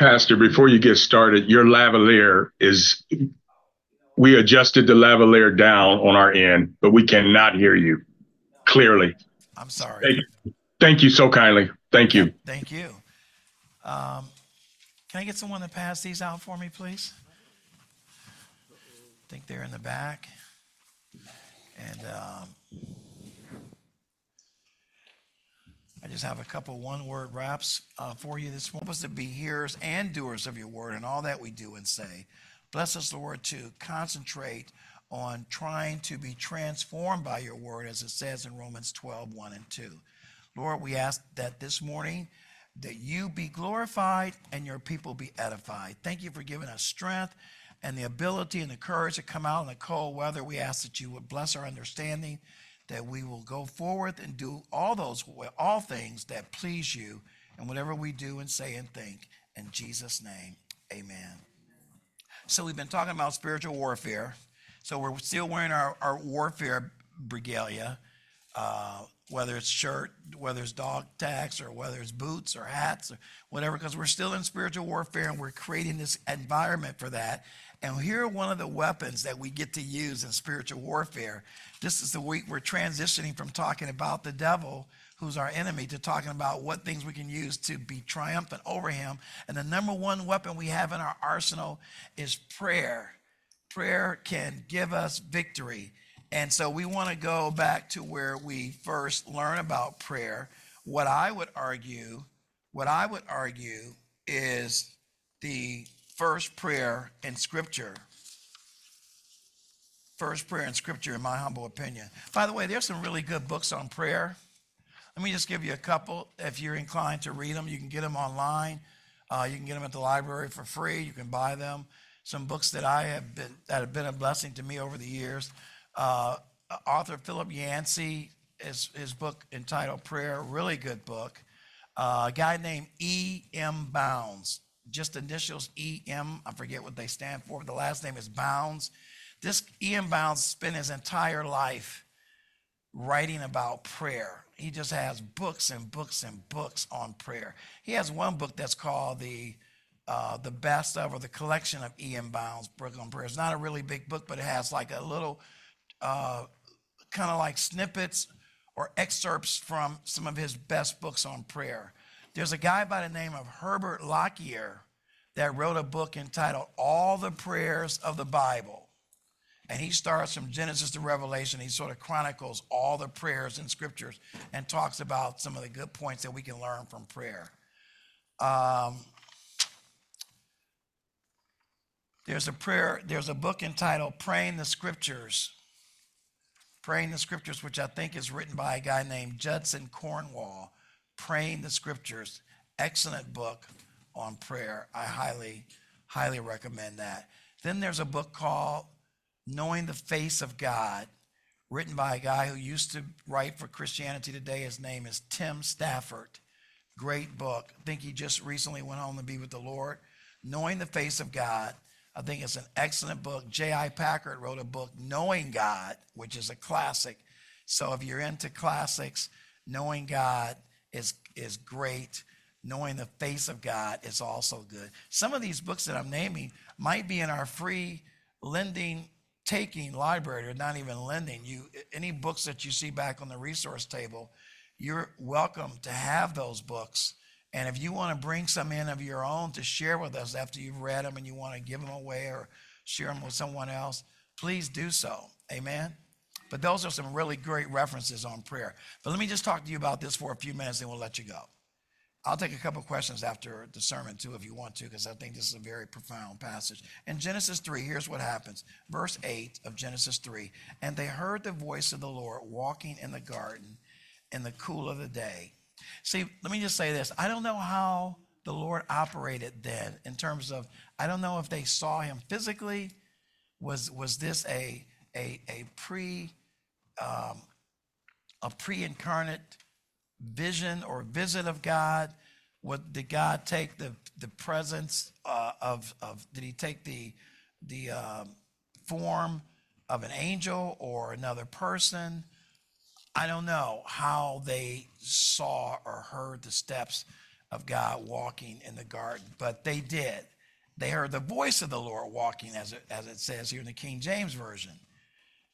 Pastor, before you get started, your lavalier is, we adjusted the lavalier down on our end, but we cannot hear you clearly. I'm sorry. Thank you, Thank you so kindly. Thank you. Thank you. Um, can I get someone to pass these out for me, please? I think they're in the back. And um, I just have a couple one word wraps uh, for you this morning. Help us to be hearers and doers of your word and all that we do and say. Bless us, Lord, to concentrate on trying to be transformed by your word, as it says in Romans 12, 1 and 2. Lord, we ask that this morning that you be glorified and your people be edified. Thank you for giving us strength and the ability and the courage to come out in the cold weather. We ask that you would bless our understanding, that we will go forward and do all those all things that please you and whatever we do and say and think. In Jesus' name, amen. So we've been talking about spiritual warfare. So we're still wearing our, our warfare regalia. Uh, whether it's shirt, whether it's dog tags, or whether it's boots or hats or whatever, because we're still in spiritual warfare and we're creating this environment for that. And here are one of the weapons that we get to use in spiritual warfare. This is the week we're transitioning from talking about the devil, who's our enemy, to talking about what things we can use to be triumphant over him. And the number one weapon we have in our arsenal is prayer. Prayer can give us victory. And so we want to go back to where we first learn about prayer. What I would argue, what I would argue is the first prayer in scripture. First prayer in scripture, in my humble opinion. By the way, there's some really good books on prayer. Let me just give you a couple. If you're inclined to read them, you can get them online. Uh, you can get them at the library for free. You can buy them. Some books that I have been that have been a blessing to me over the years. Uh, author Philip Yancey, his, his book entitled Prayer, really good book. Uh, a guy named E.M. Bounds, just initials E.M., I forget what they stand for, the last name is Bounds. This E.M. Bounds spent his entire life writing about prayer. He just has books and books and books on prayer. He has one book that's called the uh, the best of or the collection of E.M. Bounds book on prayer. It's not a really big book, but it has like a little uh, kind of like snippets or excerpts from some of his best books on prayer. There's a guy by the name of Herbert Lockyer that wrote a book entitled All the Prayers of the Bible. And he starts from Genesis to Revelation. He sort of chronicles all the prayers in scriptures and talks about some of the good points that we can learn from prayer. Um, there's a prayer, there's a book entitled Praying the Scriptures Praying the Scriptures, which I think is written by a guy named Judson Cornwall. Praying the Scriptures, excellent book on prayer. I highly, highly recommend that. Then there's a book called Knowing the Face of God, written by a guy who used to write for Christianity Today. His name is Tim Stafford. Great book. I think he just recently went home to be with the Lord. Knowing the Face of God. I think it's an excellent book. J.I. Packer wrote a book, Knowing God, which is a classic. So if you're into classics, Knowing God is, is great. Knowing the face of God is also good. Some of these books that I'm naming might be in our free lending taking library. They're not even lending. You any books that you see back on the resource table, you're welcome to have those books and if you want to bring some in of your own to share with us after you've read them and you want to give them away or share them with someone else, please do so. Amen. But those are some really great references on prayer. But let me just talk to you about this for a few minutes and we'll let you go. I'll take a couple questions after the sermon too, if you want to, because I think this is a very profound passage. In Genesis 3, here's what happens. Verse 8 of Genesis 3 And they heard the voice of the Lord walking in the garden in the cool of the day. See, let me just say this. I don't know how the Lord operated then in terms of, I don't know if they saw him physically. Was, was this a, a, a pre, um, a pre-incarnate vision or visit of God? What did God take the, the presence uh, of, of, did he take the, the um, form of an angel or another person? I don't know how they saw or heard the steps of God walking in the garden, but they did. They heard the voice of the Lord walking, as it, as it says here in the King James Version.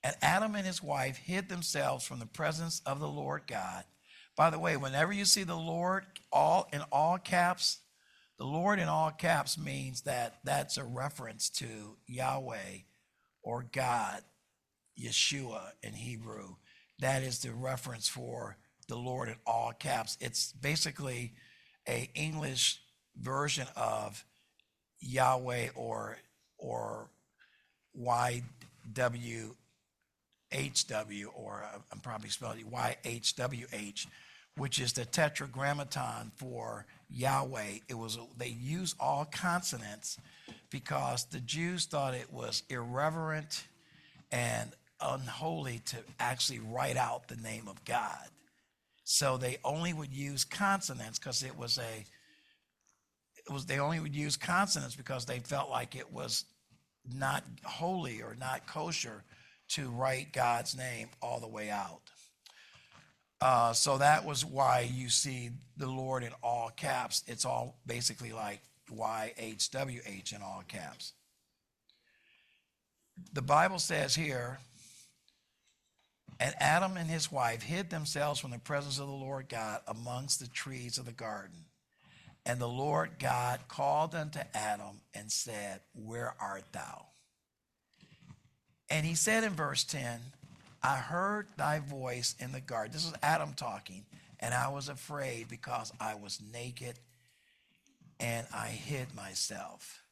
And Adam and his wife hid themselves from the presence of the Lord God. By the way, whenever you see the Lord all in all caps, the Lord in all caps means that that's a reference to Yahweh or God, Yeshua in Hebrew. That is the reference for the Lord in all caps. It's basically a English version of Yahweh or or YWHW or uh, I'm probably spelling it YHWH, which is the tetragrammaton for Yahweh. It was they use all consonants because the Jews thought it was irreverent and unholy to actually write out the name of God. So they only would use consonants because it was a it was they only would use consonants because they felt like it was not holy or not kosher to write God's name all the way out. Uh, so that was why you see the Lord in all caps. It's all basically like YHWH in all caps. The Bible says here and Adam and his wife hid themselves from the presence of the Lord God amongst the trees of the garden. And the Lord God called unto Adam and said, Where art thou? And he said in verse 10, I heard thy voice in the garden. This is Adam talking. And I was afraid because I was naked and I hid myself.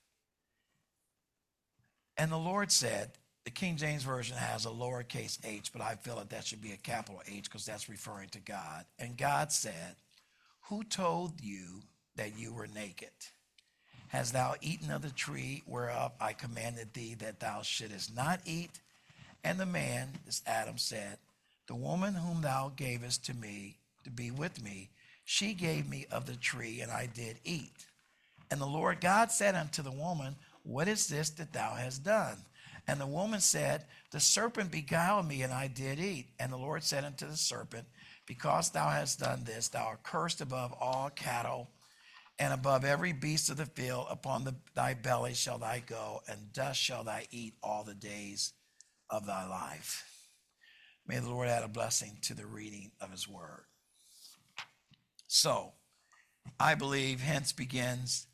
And the Lord said, the King James Version has a lowercase h, but I feel that that should be a capital H because that's referring to God. And God said, Who told you that you were naked? Hast thou eaten of the tree whereof I commanded thee that thou shouldest not eat? And the man, this Adam, said, The woman whom thou gavest to me to be with me, she gave me of the tree, and I did eat. And the Lord God said unto the woman, What is this that thou hast done? And the woman said, The serpent beguiled me, and I did eat. And the Lord said unto the serpent, Because thou hast done this, thou art cursed above all cattle and above every beast of the field. Upon the, thy belly shall thy go, and dust shall thou eat all the days of thy life. May the Lord add a blessing to the reading of his word. So, I believe hence begins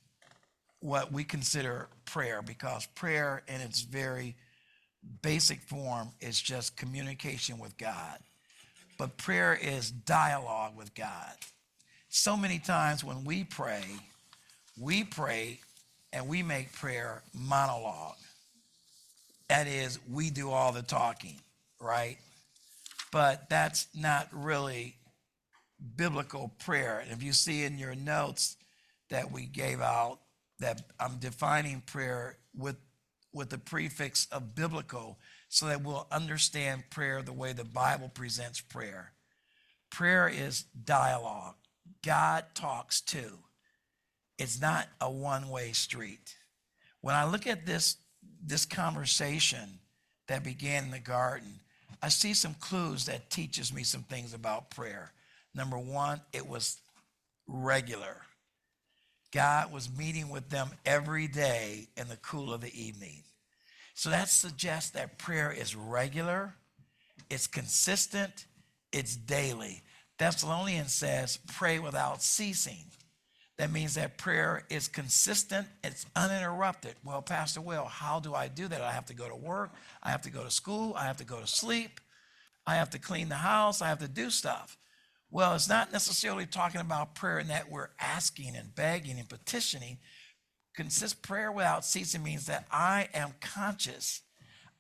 what we consider prayer because prayer in its very basic form is just communication with God. But prayer is dialogue with God. So many times when we pray, we pray and we make prayer monologue. That is, we do all the talking, right? But that's not really biblical prayer. And if you see in your notes that we gave out, that I'm defining prayer with with the prefix of biblical so that we'll understand prayer the way the Bible presents prayer. Prayer is dialogue. God talks too. It's not a one-way street. When I look at this this conversation that began in the garden, I see some clues that teaches me some things about prayer. Number 1, it was regular. God was meeting with them every day in the cool of the evening. So that suggests that prayer is regular, it's consistent, it's daily. Thessalonians says, pray without ceasing. That means that prayer is consistent, it's uninterrupted. Well, Pastor Will, how do I do that? I have to go to work, I have to go to school, I have to go to sleep, I have to clean the house, I have to do stuff. Well, it's not necessarily talking about prayer in that we're asking and begging and petitioning. Consist prayer without ceasing means that I am conscious,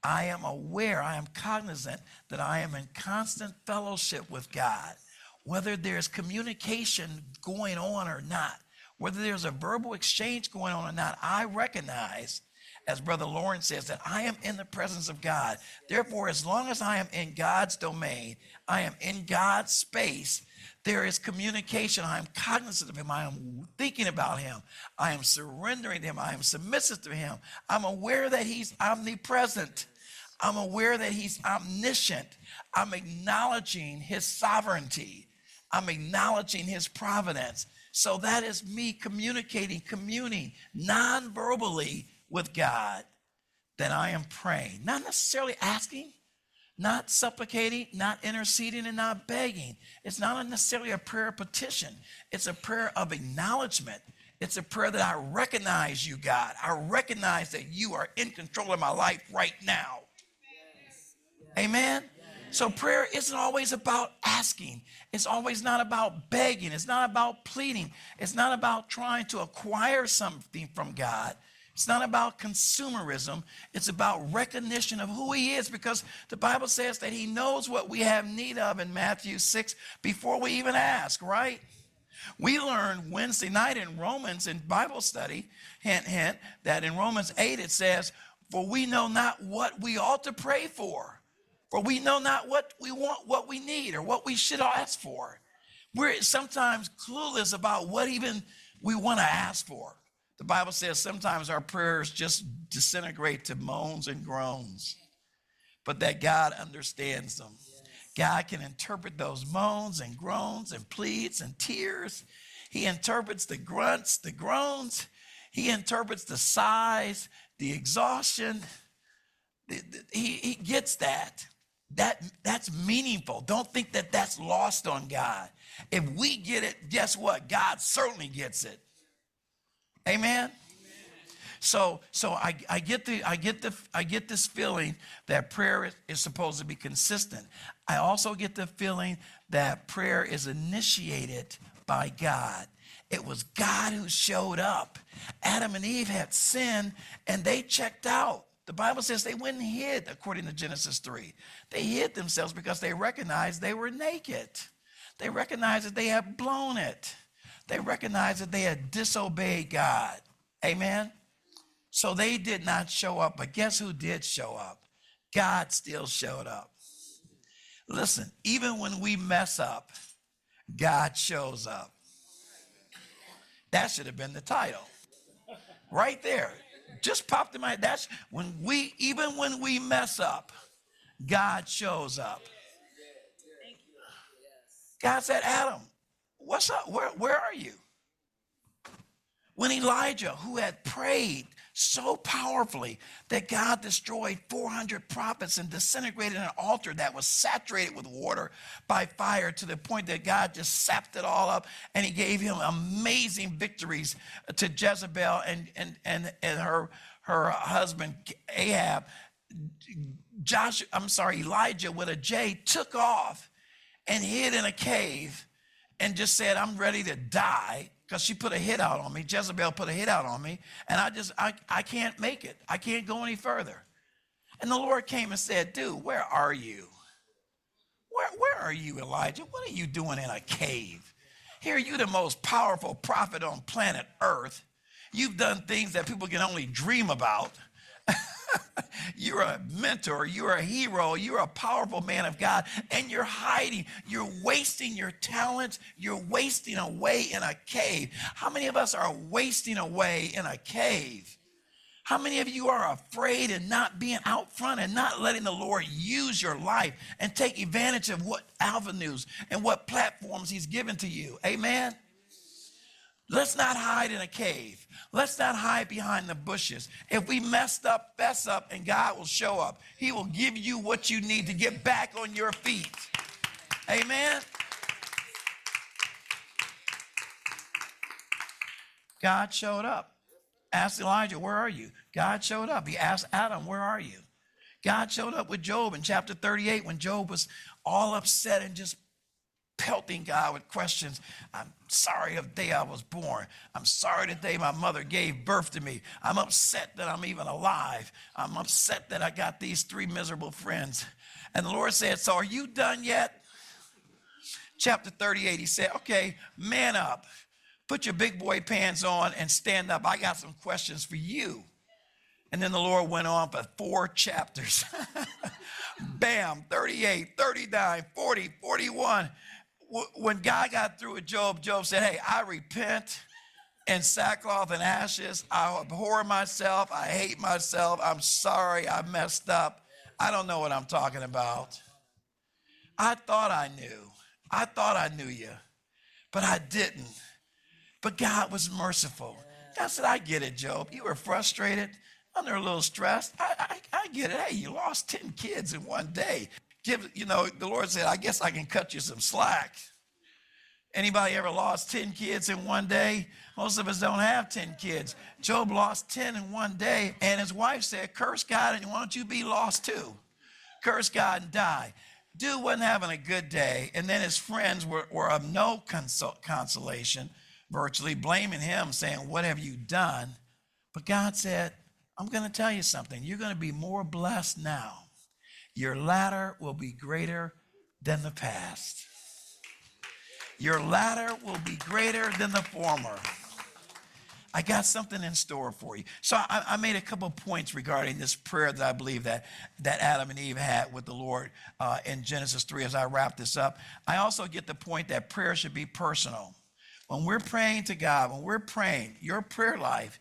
I am aware, I am cognizant that I am in constant fellowship with God. Whether there's communication going on or not, whether there's a verbal exchange going on or not, I recognize, as Brother Lawrence says, that I am in the presence of God. Therefore, as long as I am in God's domain, I am in God's space. There is communication. I am cognizant of Him. I am thinking about Him. I am surrendering to Him. I am submissive to Him. I'm aware that He's omnipresent. I'm aware that He's omniscient. I'm acknowledging His sovereignty. I'm acknowledging His providence. So that is me communicating, communing non verbally with God that I am praying, not necessarily asking, not supplicating, not interceding, and not begging. It's not necessarily a prayer of petition, it's a prayer of acknowledgement. It's a prayer that I recognize you, God. I recognize that you are in control of my life right now. Amen. So prayer isn't always about asking. It's always not about begging. It's not about pleading. It's not about trying to acquire something from God. It's not about consumerism. It's about recognition of who He is because the Bible says that He knows what we have need of in Matthew 6 before we even ask, right? We learned Wednesday night in Romans in Bible study, hint, hint, that in Romans 8 it says, For we know not what we ought to pray for for we know not what we want, what we need, or what we should ask for. We're sometimes clueless about what even we want to ask for. The Bible says sometimes our prayers just disintegrate to moans and groans, but that God understands them. God can interpret those moans and groans and pleads and tears. He interprets the grunts, the groans. He interprets the sighs, the exhaustion. He, he gets that that that's meaningful. Don't think that that's lost on god. If we get it guess what? God certainly gets it. Amen? So so I, I get the i get the i get this feeling that prayer is, is supposed to be consistent. I also get the feeling that prayer is initiated by god. It was god who showed up. Adam and eve had sinned and they checked out the Bible says they went and hid, according to Genesis 3. They hid themselves because they recognized they were naked. They recognized that they had blown it. They recognized that they had disobeyed God. Amen? So they did not show up. But guess who did show up? God still showed up. Listen, even when we mess up, God shows up. That should have been the title. Right there just popped in my head. That's when we, even when we mess up, God shows up. God said, Adam, what's up? Where, where are you? When Elijah, who had prayed so powerfully that God destroyed 400 prophets and disintegrated an altar that was saturated with water by fire to the point that God just sapped it all up and he gave him amazing victories to Jezebel and, and, and, and her, her husband Ahab. Josh, I'm sorry, Elijah with a J took off and hid in a cave and just said, I'm ready to die because she put a hit out on me. Jezebel put a hit out on me, and I just, I, I can't make it. I can't go any further. And the Lord came and said, Dude, where are you? Where, where are you, Elijah? What are you doing in a cave? Here, you the most powerful prophet on planet Earth. You've done things that people can only dream about. you're a mentor, you're a hero, you're a powerful man of God, and you're hiding. You're wasting your talents. You're wasting away in a cave. How many of us are wasting away in a cave? How many of you are afraid and not being out front and not letting the Lord use your life and take advantage of what avenues and what platforms He's given to you? Amen. Let's not hide in a cave. Let's not hide behind the bushes. If we messed up, fess up, and God will show up. He will give you what you need to get back on your feet. Amen. God showed up. Asked Elijah, Where are you? God showed up. He asked Adam, Where are you? God showed up with Job in chapter 38 when Job was all upset and just pelting God with questions. I'm sorry of the day I was born. I'm sorry the day my mother gave birth to me. I'm upset that I'm even alive. I'm upset that I got these three miserable friends. And the Lord said, So are you done yet? Chapter 38, he said, Okay, man up. Put your big boy pants on and stand up. I got some questions for you. And then the Lord went on for four chapters. Bam, 38, 39, 40, 41 when God got through with Job, Job said, Hey, I repent in sackcloth and ashes. I abhor myself. I hate myself. I'm sorry. I messed up. I don't know what I'm talking about. I thought I knew. I thought I knew you, but I didn't. But God was merciful. God said, I get it, Job. You were frustrated, under a little stressed. I, I, I get it. Hey, you lost 10 kids in one day. Give, you know, the Lord said, I guess I can cut you some slack. Anybody ever lost 10 kids in one day? Most of us don't have 10 kids. Job lost 10 in one day, and his wife said, Curse God, and why don't you be lost too? Curse God and die. Dude wasn't having a good day, and then his friends were, were of no consol- consolation, virtually blaming him, saying, What have you done? But God said, I'm going to tell you something. You're going to be more blessed now. Your latter will be greater than the past. Your latter will be greater than the former. I got something in store for you. So I, I made a couple points regarding this prayer that I believe that, that Adam and Eve had with the Lord uh, in Genesis 3 as I wrap this up. I also get the point that prayer should be personal. When we're praying to God, when we're praying, your prayer life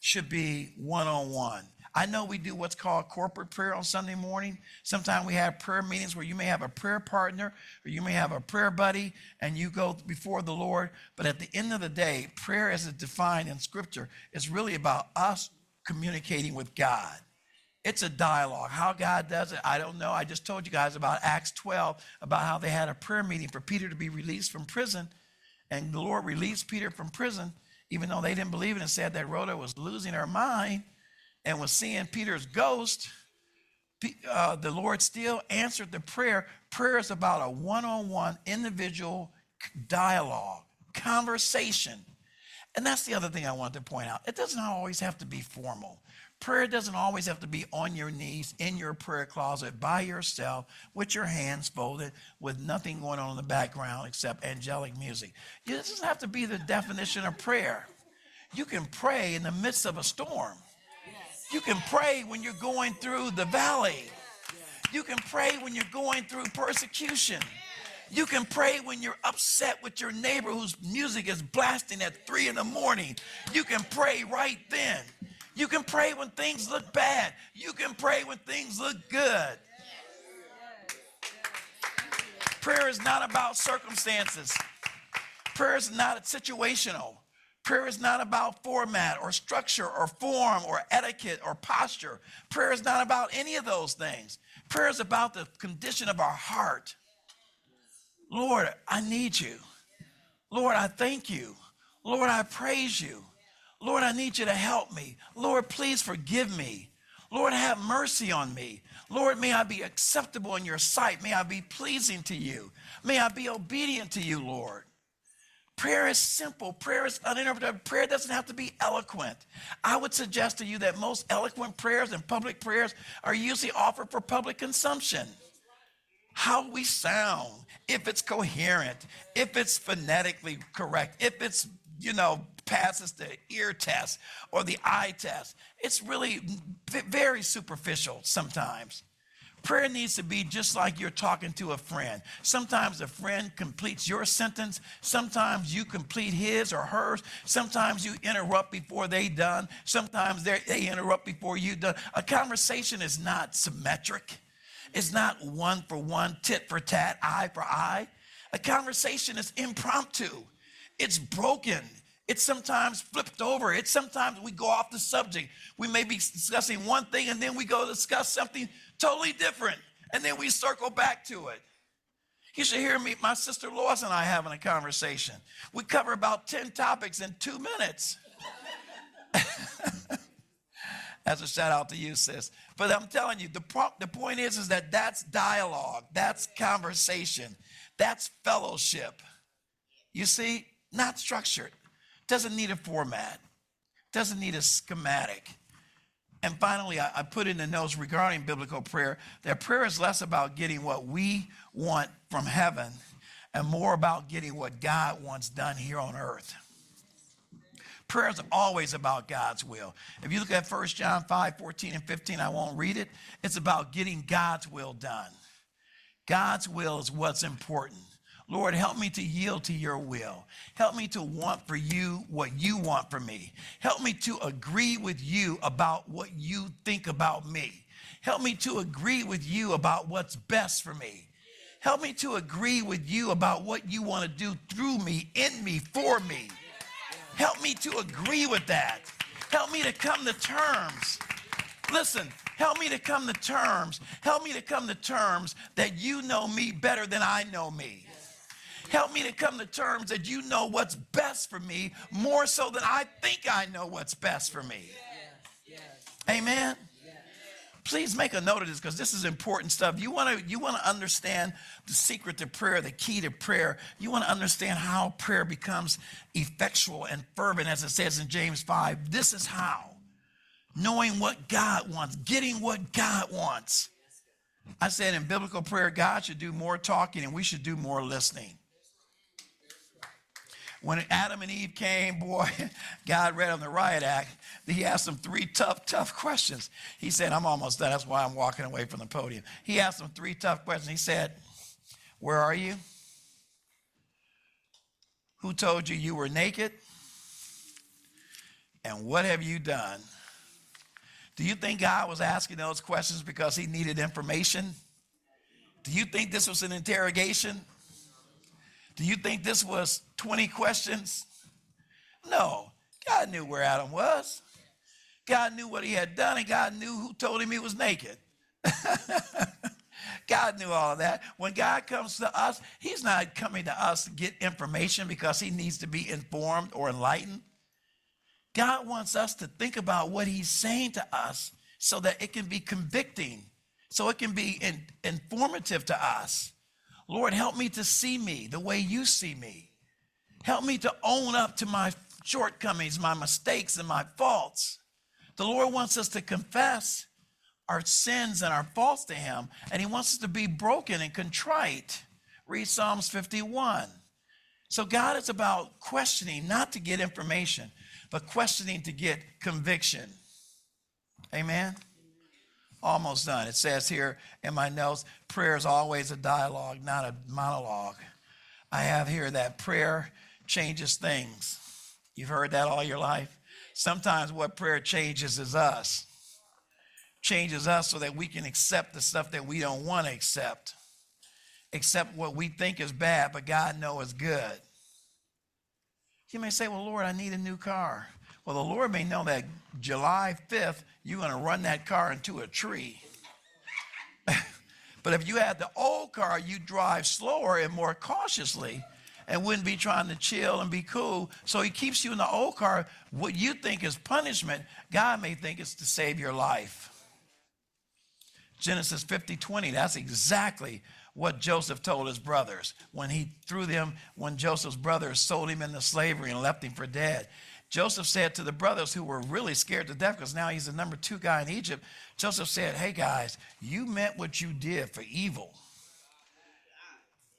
should be one on one. I know we do what's called corporate prayer on Sunday morning. Sometimes we have prayer meetings where you may have a prayer partner or you may have a prayer buddy and you go before the Lord. But at the end of the day, prayer as it's defined in Scripture is really about us communicating with God. It's a dialogue. How God does it, I don't know. I just told you guys about Acts 12, about how they had a prayer meeting for Peter to be released from prison. And the Lord released Peter from prison, even though they didn't believe it and said that Rhoda was losing her mind and was seeing Peter's ghost, uh, the Lord still answered the prayer. Prayer is about a one on one individual dialogue, conversation. And that's the other thing I wanted to point out. It doesn't always have to be formal. Prayer doesn't always have to be on your knees in your prayer closet by yourself with your hands folded with nothing going on in the background except angelic music. It doesn't have to be the definition of prayer. You can pray in the midst of a storm. You can pray when you're going through the valley. You can pray when you're going through persecution. You can pray when you're upset with your neighbor whose music is blasting at three in the morning. You can pray right then. You can pray when things look bad. You can pray when things look good. Prayer is not about circumstances. Prayer is not situational. Prayer is not about format or structure or form or etiquette or posture. Prayer is not about any of those things. Prayer is about the condition of our heart. Lord, I need you. Lord, I thank you. Lord, I praise you. Lord, I need you to help me. Lord, please forgive me. Lord, have mercy on me. Lord, may I be acceptable in your sight. May I be pleasing to you. May I be obedient to you, Lord. Prayer is simple. Prayer is uninterrupted. Prayer doesn't have to be eloquent. I would suggest to you that most eloquent prayers and public prayers are usually offered for public consumption. How we sound, if it's coherent, if it's phonetically correct, if it's, you know, passes the ear test or the eye test, it's really very superficial sometimes. Prayer needs to be just like you're talking to a friend. Sometimes a friend completes your sentence. Sometimes you complete his or hers. Sometimes you interrupt before they done. Sometimes they interrupt before you done. A conversation is not symmetric. It's not one for one, tit for tat, eye for eye. A conversation is impromptu. It's broken. It's sometimes flipped over. It's sometimes we go off the subject. We may be discussing one thing and then we go discuss something totally different. And then we circle back to it. You should hear me, my sister Lois and I having a conversation. We cover about 10 topics in two minutes. As a shout out to you, sis. But I'm telling you, the, pro- the point is, is that that's dialogue, that's conversation, that's fellowship. You see, not structured. Doesn't need a format, doesn't need a schematic. And finally, I, put in the notes regarding biblical prayer that prayer is less about getting what we want from heaven and more about getting what God wants done here on earth. Prayer is always about God's will. If you look at 1 John 5 14 and 15, I won't read it. It's about getting God's will done. God's will is what's important. Lord, help me to yield to your will. Help me to want for you what you want for me. Help me to agree with you about what you think about me. Help me to agree with you about what's best for me. Help me to agree with you about what you want to do through me, in me, for me. Help me to agree with that. Help me to come to terms. Listen, help me to come to terms. Help me to come to terms that you know me better than I know me. Help me to come to terms that you know what's best for me more so than I think I know what's best for me. Amen. Please make a note of this because this is important stuff. You want to you want to understand the secret to prayer, the key to prayer. You want to understand how prayer becomes effectual and fervent as it says in James 5. This is how. Knowing what God wants, getting what God wants. I said in biblical prayer, God should do more talking and we should do more listening. When Adam and Eve came, boy, God read on the riot act. He asked them three tough, tough questions. He said, I'm almost done. That's why I'm walking away from the podium. He asked them three tough questions. He said, Where are you? Who told you you were naked? And what have you done? Do you think God was asking those questions because he needed information? Do you think this was an interrogation? Do you think this was 20 questions? No. God knew where Adam was. God knew what he had done, and God knew who told him he was naked. God knew all of that. When God comes to us, he's not coming to us to get information because he needs to be informed or enlightened. God wants us to think about what he's saying to us so that it can be convicting, so it can be in, informative to us. Lord, help me to see me the way you see me. Help me to own up to my shortcomings, my mistakes, and my faults. The Lord wants us to confess our sins and our faults to Him, and He wants us to be broken and contrite. Read Psalms 51. So, God is about questioning, not to get information, but questioning to get conviction. Amen almost done. It says here in my notes prayer is always a dialogue, not a monologue. I have here that prayer changes things. You've heard that all your life. Sometimes what prayer changes is us, changes us so that we can accept the stuff that we don't want to accept, accept what we think is bad, but God knows is good. You may say, Well, Lord, I need a new car. Well, the Lord may know that July 5th, you're going to run that car into a tree. but if you had the old car, you drive slower and more cautiously and wouldn't be trying to chill and be cool. So he keeps you in the old car. What you think is punishment, God may think it's to save your life. Genesis 50 20, that's exactly what Joseph told his brothers when he threw them, when Joseph's brothers sold him into slavery and left him for dead. Joseph said to the brothers who were really scared to death because now he's the number two guy in Egypt, Joseph said, Hey guys, you meant what you did for evil.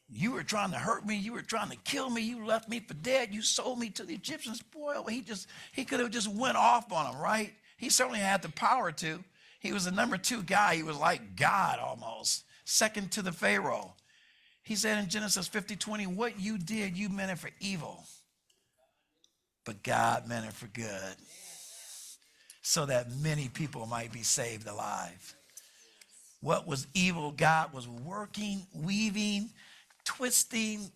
You were trying to hurt me. You were trying to kill me. You left me for dead. You sold me to the Egyptians. Boy, he just he could have just went off on them, right? He certainly had the power to. He was the number two guy. He was like God almost, second to the Pharaoh. He said in Genesis 50, 20, what you did, you meant it for evil but God meant it for good so that many people might be saved alive. What was evil, God was working, weaving, twisting,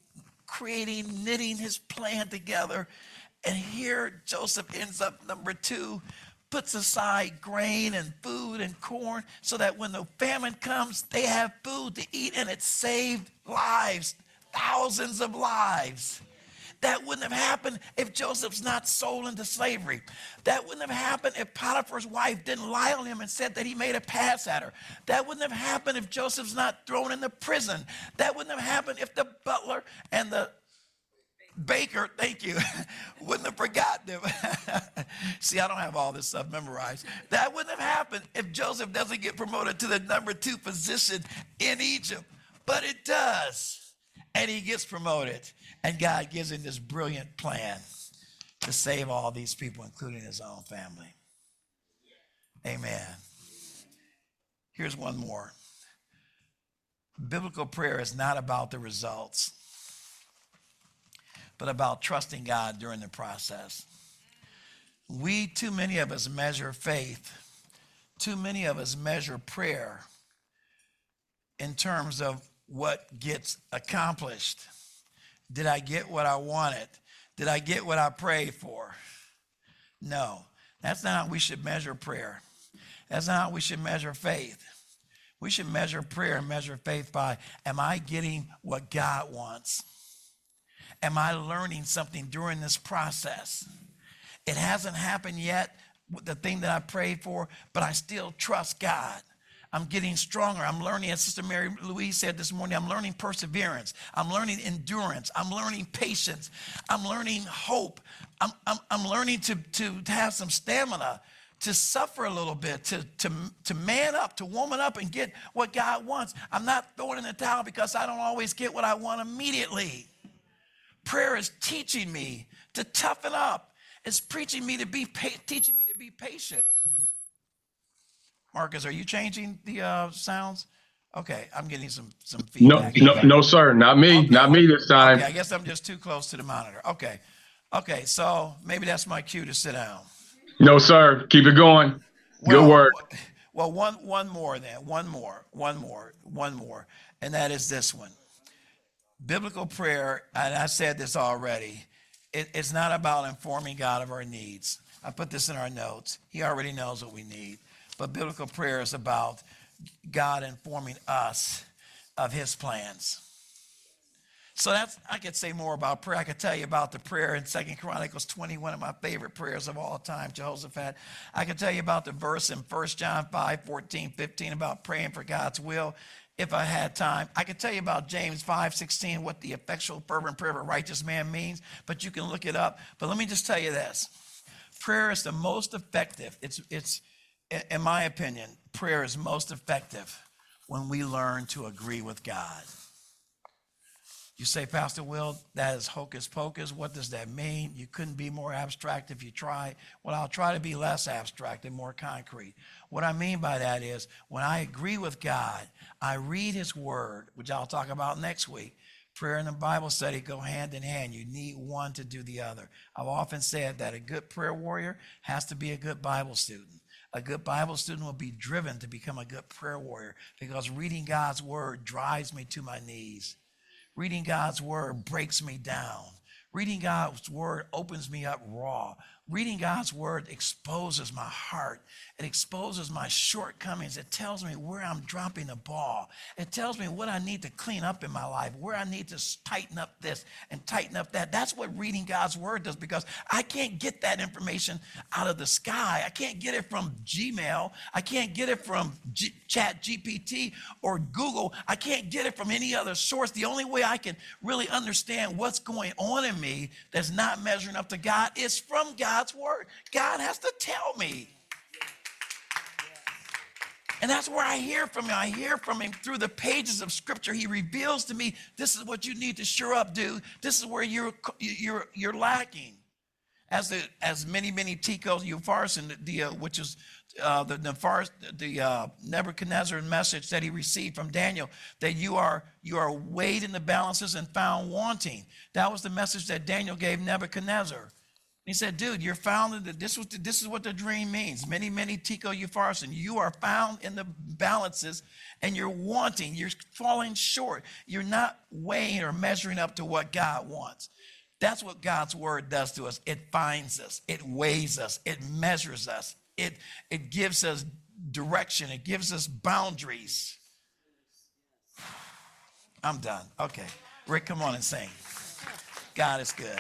creating, knitting his plan together. And here Joseph ends up number two, puts aside grain and food and corn so that when the famine comes, they have food to eat and it saved lives, thousands of lives. That wouldn't have happened if Joseph's not sold into slavery. That wouldn't have happened if Potiphar's wife didn't lie on him and said that he made a pass at her. That wouldn't have happened if Joseph's not thrown in the prison. That wouldn't have happened if the butler and the baker, thank you, wouldn't have forgotten him. See, I don't have all this stuff memorized. That wouldn't have happened if Joseph doesn't get promoted to the number two position in Egypt. But it does. And he gets promoted. And God gives him this brilliant plan to save all these people, including his own family. Amen. Here's one more. Biblical prayer is not about the results, but about trusting God during the process. We, too many of us, measure faith, too many of us measure prayer in terms of what gets accomplished. Did I get what I wanted? Did I get what I prayed for? No. That's not how we should measure prayer. That's not how we should measure faith. We should measure prayer and measure faith by Am I getting what God wants? Am I learning something during this process? It hasn't happened yet, the thing that I prayed for, but I still trust God. I'm getting stronger. I'm learning, as Sister Mary Louise said this morning, I'm learning perseverance. I'm learning endurance. I'm learning patience. I'm learning hope. I'm, I'm, I'm learning to, to, to have some stamina, to suffer a little bit, to, to, to man up, to woman up and get what God wants. I'm not throwing in the towel because I don't always get what I want immediately. Prayer is teaching me to toughen up. It's preaching me to be teaching me to be patient. Marcus, are you changing the uh, sounds? Okay, I'm getting some some feedback. No, no, no, sir, not me, not me this time. I guess I'm just too close to the monitor. Okay, okay, so maybe that's my cue to sit down. No, sir, keep it going. Well, Good work. Well, one one more then, one more, one more, one more, and that is this one. Biblical prayer, and I said this already, it, it's not about informing God of our needs. I put this in our notes. He already knows what we need. But biblical prayer is about God informing us of his plans. So that's I could say more about prayer. I could tell you about the prayer in Second Chronicles 20, one of my favorite prayers of all time, Jehoshaphat. I could tell you about the verse in 1 John 5, 14, 15 about praying for God's will if I had time. I could tell you about James 5, 16, what the effectual fervent prayer of a righteous man means, but you can look it up. But let me just tell you this. Prayer is the most effective. It's it's in my opinion, prayer is most effective when we learn to agree with God. You say, Pastor Will, that is hocus pocus. What does that mean? You couldn't be more abstract if you try. Well, I'll try to be less abstract and more concrete. What I mean by that is when I agree with God, I read His Word, which I'll talk about next week. Prayer and the Bible study go hand in hand. You need one to do the other. I've often said that a good prayer warrior has to be a good Bible student. A good Bible student will be driven to become a good prayer warrior because reading God's word drives me to my knees. Reading God's word breaks me down. Reading God's word opens me up raw. Reading God's word exposes my heart. It exposes my shortcomings. It tells me where I'm dropping the ball. It tells me what I need to clean up in my life, where I need to tighten up this and tighten up that. That's what reading God's word does because I can't get that information out of the sky. I can't get it from Gmail. I can't get it from G- Chat GPT or Google. I can't get it from any other source. The only way I can really understand what's going on in me that's not measuring up to God is from God's word. God has to tell me. And that's where I hear from him. I hear from him through the pages of scripture. He reveals to me, this is what you need to sure up, dude. This is where you're you're you're lacking. As the as Mene Mene Tekel Upharsin, the uh, which is uh, the the, the uh, Nebuchadnezzar message that he received from Daniel, that you are you are weighed in the balances and found wanting. That was the message that Daniel gave Nebuchadnezzar. He said, dude, you're found in this, was this is what the dream means. Mene, mene Tekel Upharsin. You are found in the balances and you're wanting, you're falling short. You're not weighing or measuring up to what God wants. That's what God's word does to us. It finds us, it weighs us, it measures us, it, it gives us direction, it gives us boundaries. I'm done. Okay. Rick, come on and sing. God is good.